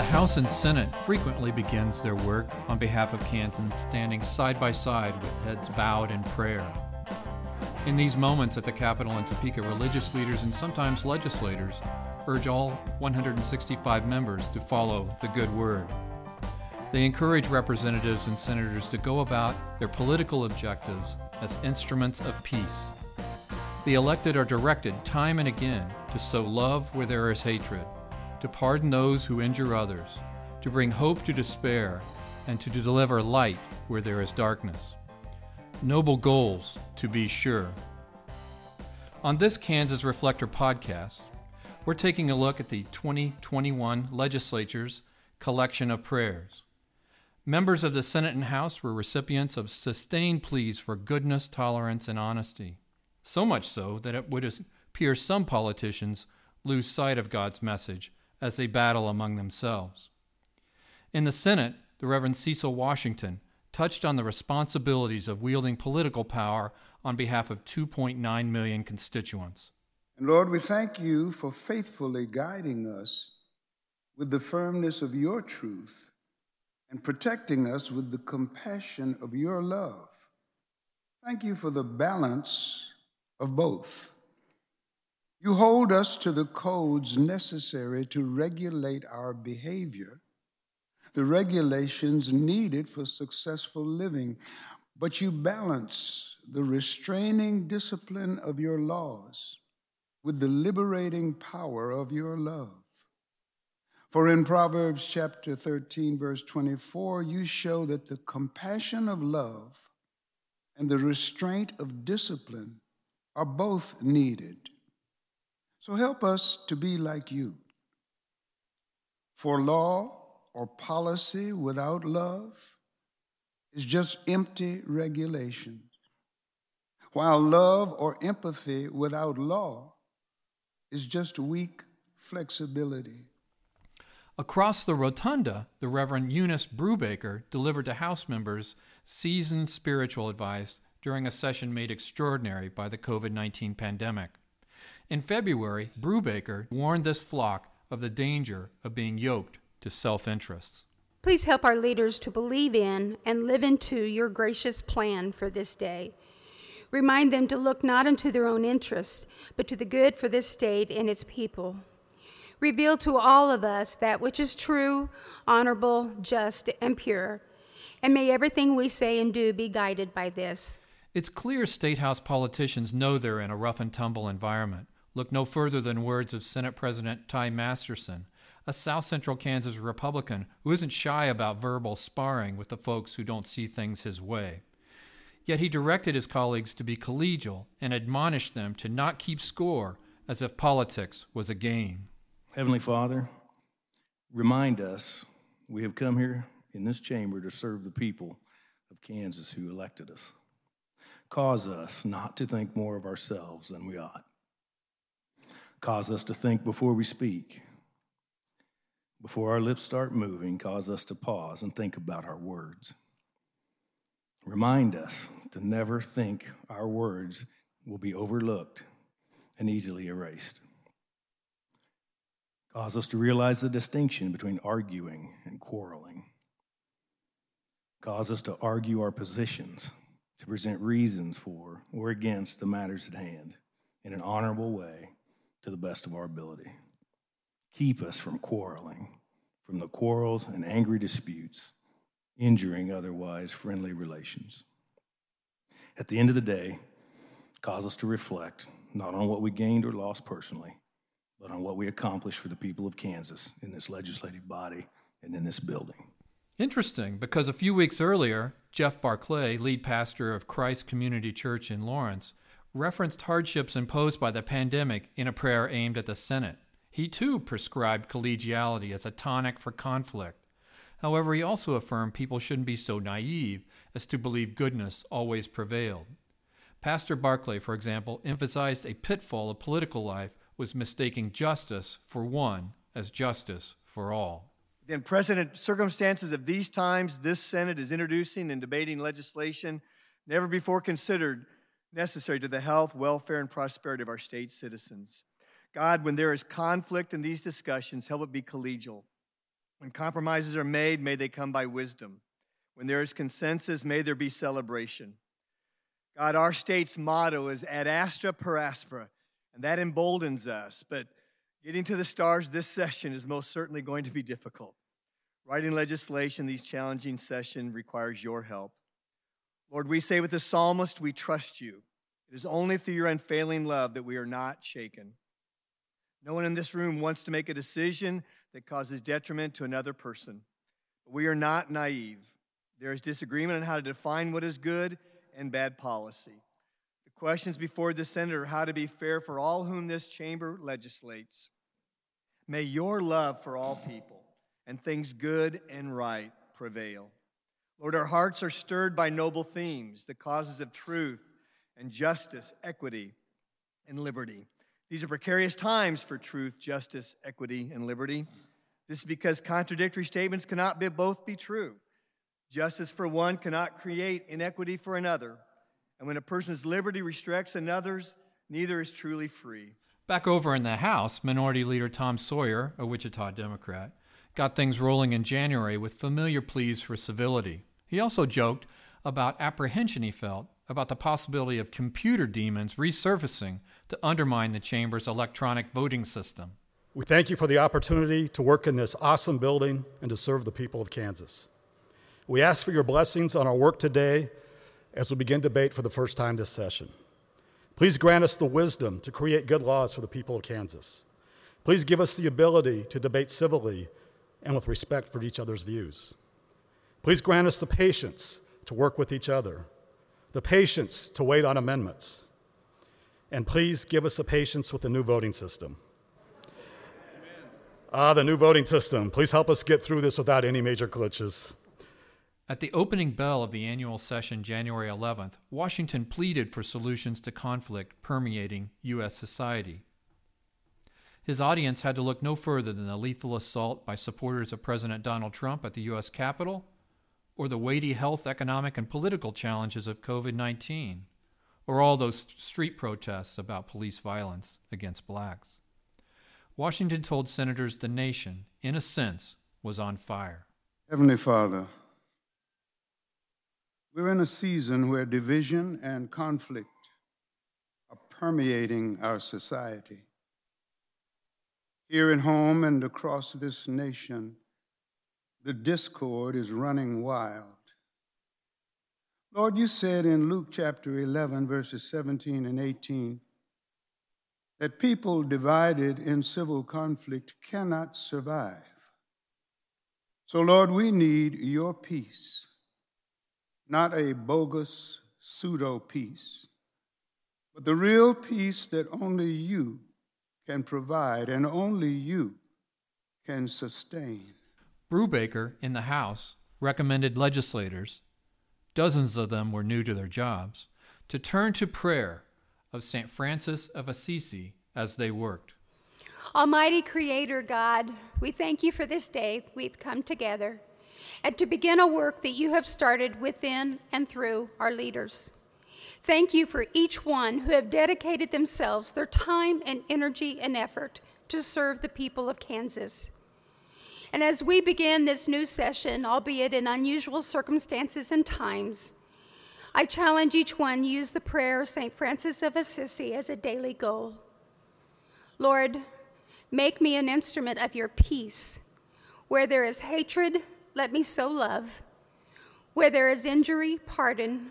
The House and Senate frequently begins their work on behalf of Kansans standing side by side with heads bowed in prayer. In these moments at the Capitol in Topeka, religious leaders and sometimes legislators urge all 165 members to follow the good word. They encourage representatives and senators to go about their political objectives as instruments of peace. The elected are directed time and again to sow love where there is hatred, to pardon those who injure others, to bring hope to despair, and to deliver light where there is darkness. Noble goals, to be sure. On this Kansas Reflector podcast, we're taking a look at the 2021 legislature's collection of prayers. Members of the Senate and House were recipients of sustained pleas for goodness, tolerance, and honesty. So much so that it would appear some politicians lose sight of God's message as they battle among themselves. In the Senate, the Reverend Cecil Washington touched on the responsibilities of wielding political power on behalf of 2.9 million constituents. And Lord, we thank you for faithfully guiding us with the firmness of your truth and protecting us with the compassion of your love. Thank you for the balance of both. You hold us to the codes necessary to regulate our behavior, the regulations needed for successful living, but you balance the restraining discipline of your laws with the liberating power of your love. For in Proverbs chapter 13, verse 24, you show that the compassion of love and the restraint of discipline are both needed. So help us to be like you. For law or policy without love is just empty regulation, while love or empathy without law is just weak flexibility. Across the rotunda, the Reverend Eunice Brubaker delivered to House members seasoned spiritual advice during a session made extraordinary by the COVID 19 pandemic. In February, Brubaker warned this flock of the danger of being yoked to self interests. Please help our leaders to believe in and live into your gracious plan for this day. Remind them to look not unto their own interests, but to the good for this state and its people. Reveal to all of us that which is true, honorable, just, and pure. And may everything we say and do be guided by this. It's clear State House politicians know they're in a rough and tumble environment. Look no further than words of Senate President Ty Masterson, a South Central Kansas Republican who isn't shy about verbal sparring with the folks who don't see things his way. Yet he directed his colleagues to be collegial and admonished them to not keep score as if politics was a game. Heavenly Father, remind us we have come here in this chamber to serve the people of Kansas who elected us. Cause us not to think more of ourselves than we ought. Cause us to think before we speak. Before our lips start moving, cause us to pause and think about our words. Remind us to never think our words will be overlooked and easily erased. Cause us to realize the distinction between arguing and quarreling. Cause us to argue our positions, to present reasons for or against the matters at hand in an honorable way to the best of our ability. Keep us from quarreling, from the quarrels and angry disputes injuring otherwise friendly relations. At the end of the day, cause us to reflect not on what we gained or lost personally, but on what we accomplished for the people of Kansas in this legislative body and in this building. Interesting, because a few weeks earlier, Jeff Barclay, lead pastor of Christ Community Church in Lawrence, referenced hardships imposed by the pandemic in a prayer aimed at the Senate. He too prescribed collegiality as a tonic for conflict. However, he also affirmed people shouldn't be so naive as to believe goodness always prevailed. Pastor Barclay, for example, emphasized a pitfall of political life was mistaking justice for one as justice for all. In present circumstances of these times, this Senate is introducing and debating legislation never before considered necessary to the health, welfare, and prosperity of our state citizens. God, when there is conflict in these discussions, help it be collegial. When compromises are made, may they come by wisdom. When there is consensus, may there be celebration. God, our state's motto is ad astra per aspera, and that emboldens us. But getting to the stars this session is most certainly going to be difficult. Writing legislation these challenging session requires your help. Lord, we say with the psalmist, we trust you. It is only through your unfailing love that we are not shaken. No one in this room wants to make a decision that causes detriment to another person. But we are not naive. There is disagreement on how to define what is good and bad policy. The questions before the Senate are how to be fair for all whom this chamber legislates. May your love for all people and things good and right prevail. Lord, our hearts are stirred by noble themes, the causes of truth and justice, equity, and liberty. These are precarious times for truth, justice, equity, and liberty. This is because contradictory statements cannot be, both be true. Justice for one cannot create inequity for another. And when a person's liberty restricts another's, neither is truly free. Back over in the House, Minority Leader Tom Sawyer, a Wichita Democrat, got things rolling in January with familiar pleas for civility. He also joked about apprehension he felt about the possibility of computer demons resurfacing to undermine the chamber's electronic voting system. We thank you for the opportunity to work in this awesome building and to serve the people of Kansas. We ask for your blessings on our work today as we begin debate for the first time this session. Please grant us the wisdom to create good laws for the people of Kansas. Please give us the ability to debate civilly and with respect for each other's views. Please grant us the patience to work with each other the patience to wait on amendments. And please give us the patience with the new voting system. Ah, the new voting system. Please help us get through this without any major glitches. At the opening bell of the annual session January 11th, Washington pleaded for solutions to conflict permeating U.S. society. His audience had to look no further than the lethal assault by supporters of President Donald Trump at the U.S. Capitol or the weighty health, economic, and political challenges of COVID 19, or all those street protests about police violence against blacks. Washington told senators the nation, in a sense, was on fire. Heavenly Father, we're in a season where division and conflict are permeating our society. Here at home and across this nation, the discord is running wild. Lord, you said in Luke chapter 11, verses 17 and 18, that people divided in civil conflict cannot survive. So, Lord, we need your peace, not a bogus pseudo peace, but the real peace that only you can provide and only you can sustain. Brubaker in the House recommended legislators, dozens of them were new to their jobs, to turn to prayer of St. Francis of Assisi as they worked. Almighty Creator God, we thank you for this day we've come together and to begin a work that you have started within and through our leaders. Thank you for each one who have dedicated themselves, their time and energy and effort to serve the people of Kansas. And as we begin this new session, albeit in unusual circumstances and times, I challenge each one use the prayer of St. Francis of Assisi as a daily goal. Lord, make me an instrument of your peace. Where there is hatred, let me sow love. Where there is injury, pardon.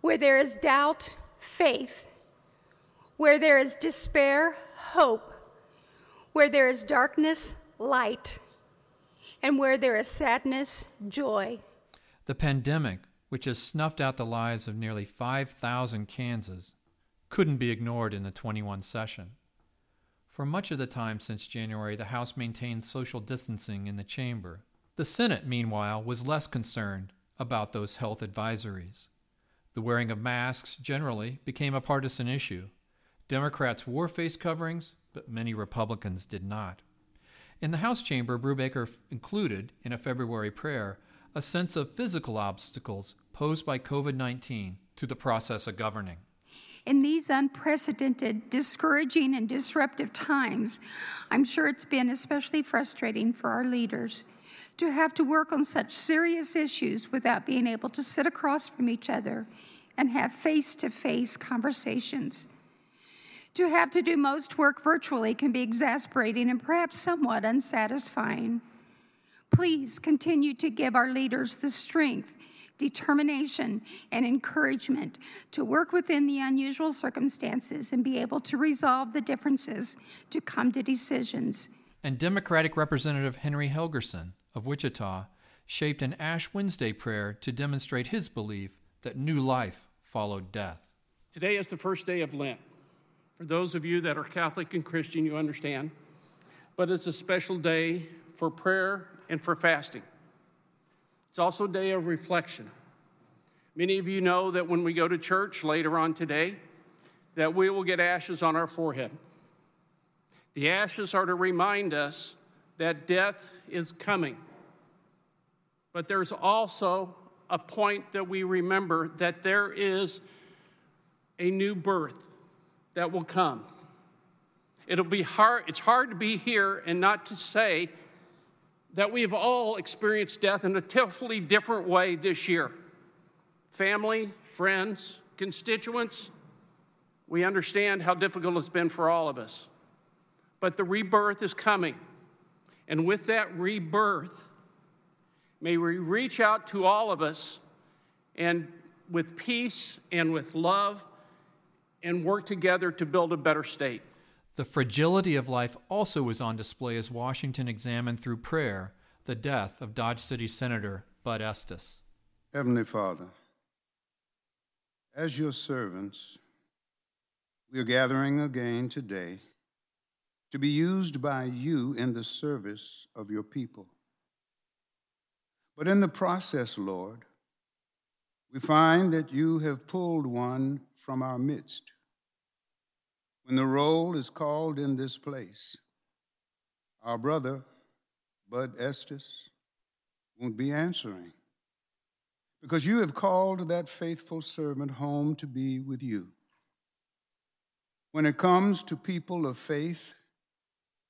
Where there is doubt, faith. Where there is despair, hope. Where there is darkness, light and where there is sadness, joy. The pandemic, which has snuffed out the lives of nearly 5,000 Kansas, couldn't be ignored in the 21 session. For much of the time since January, the House maintained social distancing in the chamber. The Senate, meanwhile, was less concerned about those health advisories. The wearing of masks generally became a partisan issue. Democrats wore face coverings, but many Republicans did not. In the House chamber, Brubaker included, in a February prayer, a sense of physical obstacles posed by COVID 19 to the process of governing. In these unprecedented, discouraging, and disruptive times, I'm sure it's been especially frustrating for our leaders to have to work on such serious issues without being able to sit across from each other and have face to face conversations. To have to do most work virtually can be exasperating and perhaps somewhat unsatisfying. Please continue to give our leaders the strength, determination, and encouragement to work within the unusual circumstances and be able to resolve the differences to come to decisions. And Democratic Representative Henry Helgerson of Wichita shaped an Ash Wednesday prayer to demonstrate his belief that new life followed death. Today is the first day of Lent. For those of you that are Catholic and Christian, you understand. But it's a special day for prayer and for fasting. It's also a day of reflection. Many of you know that when we go to church later on today, that we will get ashes on our forehead. The ashes are to remind us that death is coming. But there's also a point that we remember that there is a new birth that will come. It'll be hard, it's hard to be here and not to say that we've all experienced death in a totally different way this year. Family, friends, constituents, we understand how difficult it's been for all of us. But the rebirth is coming. And with that rebirth, may we reach out to all of us and with peace and with love and work together to build a better state. The fragility of life also was on display as Washington examined through prayer the death of Dodge City Senator Bud Estes. Heavenly Father, as your servants, we are gathering again today to be used by you in the service of your people. But in the process, Lord, we find that you have pulled one from our midst when the roll is called in this place, our brother, Bud Estes, won't be answering because you have called that faithful servant home to be with you. When it comes to people of faith,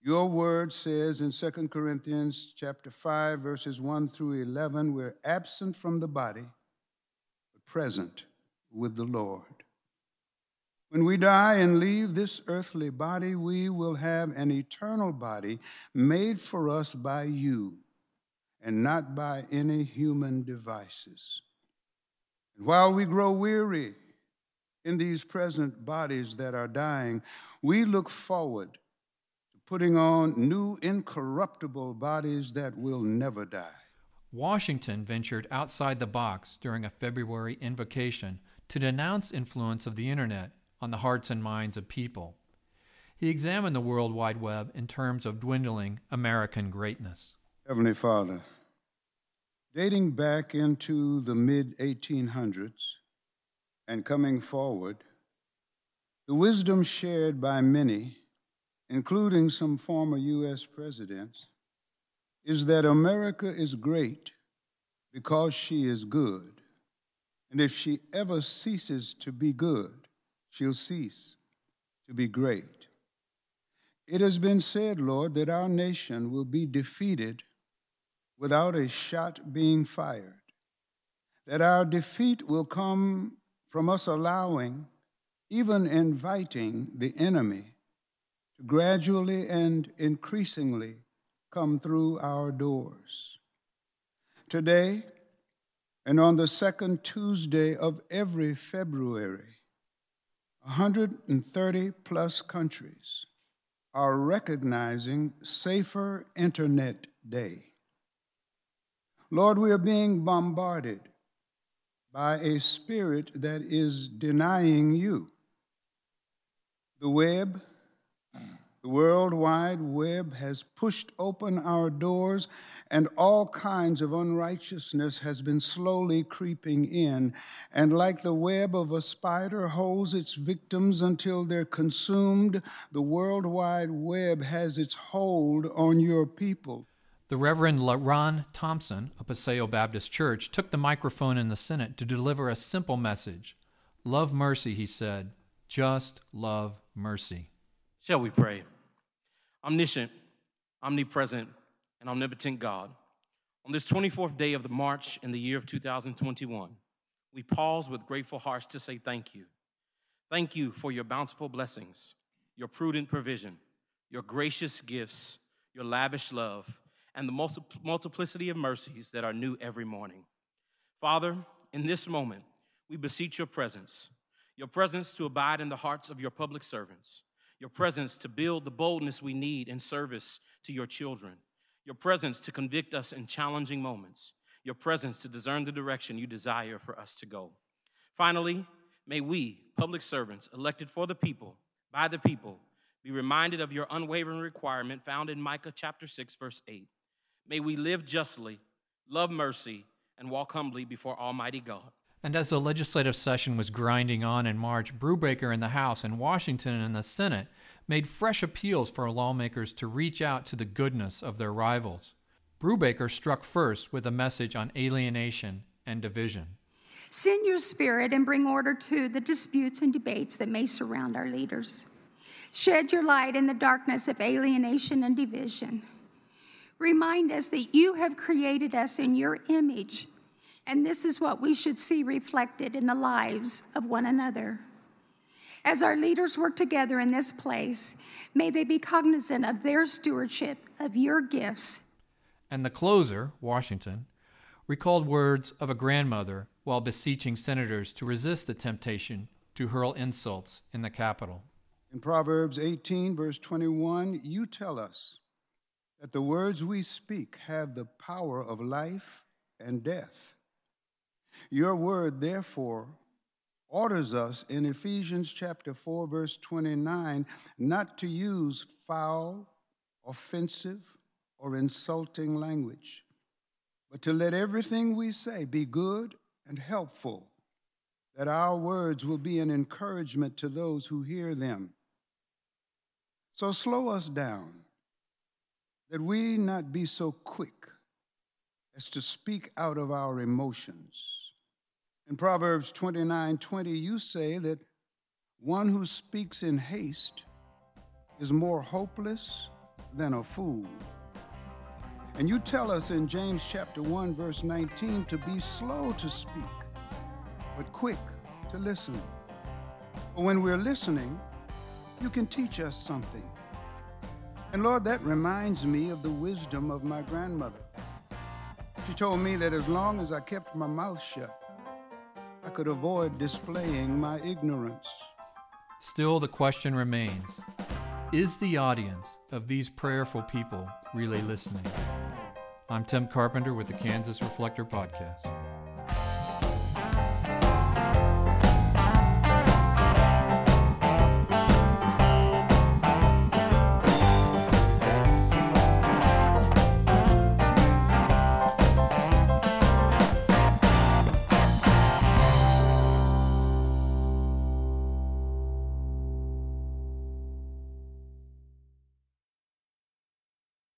your word says in 2 Corinthians chapter 5 verses 1 through 11 we're absent from the body but present with the Lord. When we die and leave this earthly body, we will have an eternal body made for us by you and not by any human devices. And while we grow weary in these present bodies that are dying, we look forward to putting on new incorruptible bodies that will never die. Washington ventured outside the box during a February invocation to denounce influence of the internet on the hearts and minds of people. He examined the World Wide Web in terms of dwindling American greatness. Heavenly Father, dating back into the mid 1800s and coming forward, the wisdom shared by many, including some former U.S. presidents, is that America is great because she is good. And if she ever ceases to be good, she'll cease to be great. It has been said, Lord, that our nation will be defeated without a shot being fired, that our defeat will come from us allowing, even inviting, the enemy to gradually and increasingly come through our doors. Today, and on the second Tuesday of every February, 130 plus countries are recognizing Safer Internet Day. Lord, we are being bombarded by a spirit that is denying you. The web the World Wide Web has pushed open our doors, and all kinds of unrighteousness has been slowly creeping in. And like the web of a spider holds its victims until they're consumed, the World Wide Web has its hold on your people. The Reverend Ron Thompson of Paseo Baptist Church took the microphone in the Senate to deliver a simple message. Love mercy, he said. Just love mercy. Shall we pray? Omniscient, omnipresent, and omnipotent God, On this 24th day of the March in the year of 2021, we pause with grateful hearts to say thank you. Thank you for your bountiful blessings, your prudent provision, your gracious gifts, your lavish love, and the multiplicity of mercies that are new every morning. Father, in this moment, we beseech your presence, your presence to abide in the hearts of your public servants, your presence to build the boldness we need in service to your children, your presence to convict us in challenging moments, your presence to discern the direction you desire for us to go. Finally, may we, public servants elected for the people, by the people, be reminded of your unwavering requirement found in Micah chapter 6, verse 8. May we live justly, love mercy, and walk humbly before Almighty God. And as the legislative session was grinding on in March, Brubaker in the House and Washington in the Senate made fresh appeals for lawmakers to reach out to the goodness of their rivals. Brubaker struck first with a message on alienation and division. Send your spirit and bring order to the disputes and debates that may surround our leaders. Shed your light in the darkness of alienation and division. Remind us that you have created us in your image, and this is what we should see reflected in the lives of one another. As our leaders work together in this place, may they be cognizant of their stewardship of your gifts. And the closer, Washington, recalled words of a grandmother while beseeching senators to resist the temptation to hurl insults in the Capitol. In Proverbs 18, verse 21, you tell us that the words we speak have the power of life and death. Your word, therefore, orders us in Ephesians chapter 4, verse 29, not to use foul, offensive, or insulting language, but to let everything we say be good and helpful, that our words will be an encouragement to those who hear them. So slow us down that we not be so quick as to speak out of our emotions. In Proverbs 29 20, you say that one who speaks in haste is more hopeless than a fool. And you tell us in James chapter 1 verse 19 to be slow to speak, but quick to listen. When we're listening, you can teach us something. And Lord, that reminds me of the wisdom of my grandmother. She told me that as long as I kept my mouth shut, I could avoid displaying my ignorance. Still, the question remains Is the audience of these prayerful people really listening? I'm Tim Carpenter with the Kansas Reflector Podcast.